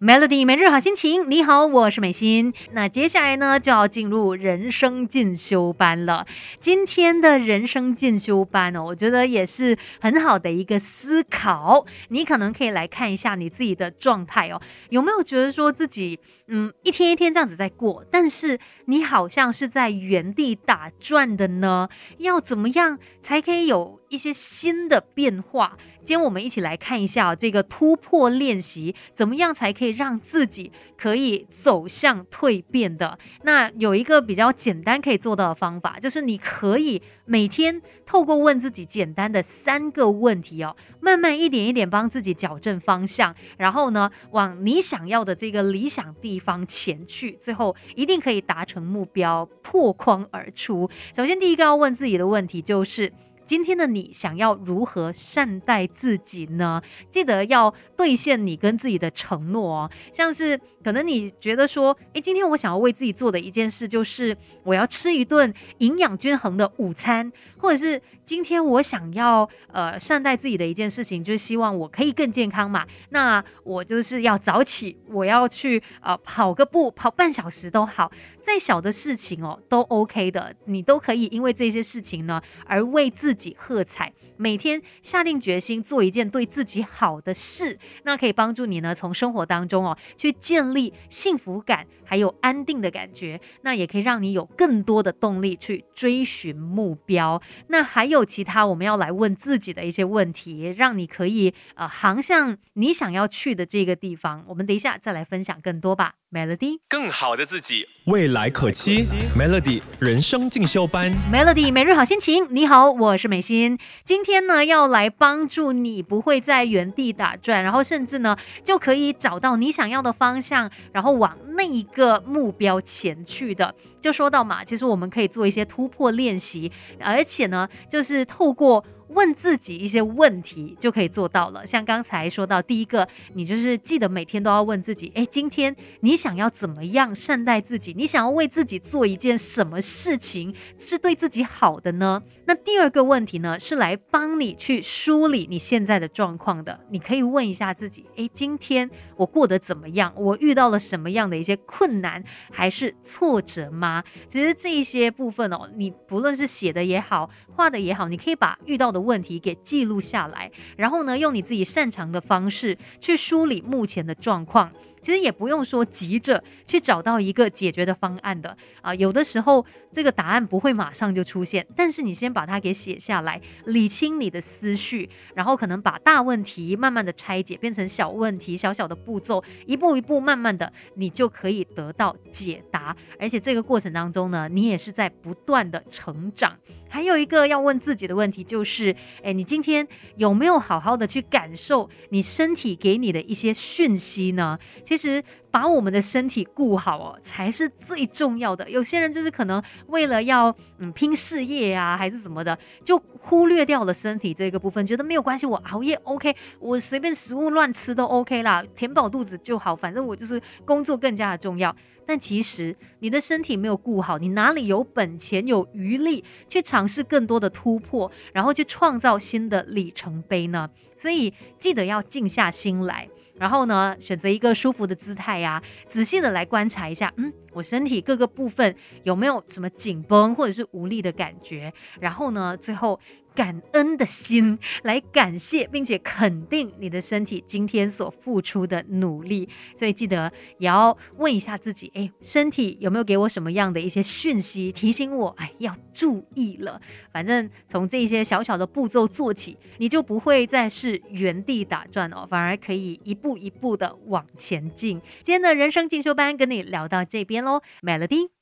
Melody 每日好心情，你好，我是美心。那接下来呢，就要进入人生进修班了。今天的人生进修班哦，我觉得也是很好的一个思考。你可能可以来看一下你自己的状态哦，有没有觉得说自己嗯一天一天这样子在过，但是你好像是在原地打转的呢？要怎么样才可以有一些新的变化？今天我们一起来看一下这个突破练习，怎么样才可以让自己可以走向蜕变的？那有一个比较简单可以做到的方法，就是你可以每天透过问自己简单的三个问题哦，慢慢一点一点帮自己矫正方向，然后呢，往你想要的这个理想地方前去，最后一定可以达成目标，破框而出。首先，第一个要问自己的问题就是。今天的你想要如何善待自己呢？记得要兑现你跟自己的承诺哦。像是可能你觉得说，诶，今天我想要为自己做的一件事就是我要吃一顿营养均衡的午餐，或者是今天我想要呃善待自己的一件事情，就是希望我可以更健康嘛。那我就是要早起，我要去呃跑个步，跑半小时都好。再小的事情哦，都 OK 的，你都可以因为这些事情呢而为自自己喝彩。每天下定决心做一件对自己好的事，那可以帮助你呢从生活当中哦去建立幸福感，还有安定的感觉。那也可以让你有更多的动力去追寻目标。那还有其他我们要来问自己的一些问题，让你可以呃航向你想要去的这个地方。我们等一下再来分享更多吧。Melody，更好的自己，未来可期。Melody 人生进修班，Melody 每日好心情。你好，我是美心。今天呢，要来帮助你不会在原地打转，然后甚至呢，就可以找到你想要的方向，然后往那一个目标前去的。就说到嘛，其实我们可以做一些突破练习，而且呢，就是透过。问自己一些问题就可以做到了。像刚才说到第一个，你就是记得每天都要问自己：哎，今天你想要怎么样善待自己？你想要为自己做一件什么事情是对自己好的呢？那第二个问题呢，是来帮你去梳理你现在的状况的。你可以问一下自己：哎，今天我过得怎么样？我遇到了什么样的一些困难还是挫折吗？其实这一些部分哦，你不论是写的也好，画的也好，你可以把遇到的问题给记录下来，然后呢，用你自己擅长的方式去梳理目前的状况。其实也不用说急着去找到一个解决的方案的啊，有的时候这个答案不会马上就出现，但是你先把它给写下来，理清你的思绪，然后可能把大问题慢慢的拆解，变成小问题，小小的步骤，一步一步慢慢的，你就可以得到解而且这个过程当中呢，你也是在不断的成长。还有一个要问自己的问题就是，哎，你今天有没有好好的去感受你身体给你的一些讯息呢？其实把我们的身体顾好哦，才是最重要的。有些人就是可能为了要嗯拼事业啊，还是怎么的，就忽略掉了身体这个部分，觉得没有关系，我熬夜 OK，我随便食物乱吃都 OK 啦，填饱肚子就好，反正我就是工作更加的重要。但其实你的身体没有顾好，你哪里有本钱有余力去尝试更多的突破，然后去创造新的里程碑呢？所以记得要静下心来，然后呢，选择一个舒服的姿态呀，仔细的来观察一下，嗯，我身体各个部分有没有什么紧绷或者是无力的感觉？然后呢，最后。感恩的心来感谢，并且肯定你的身体今天所付出的努力，所以记得也要问一下自己，哎，身体有没有给我什么样的一些讯息，提醒我，哎，要注意了。反正从这些小小的步骤做起，你就不会再是原地打转哦，反而可以一步一步的往前进。今天的人生进修班跟你聊到这边喽，Melody。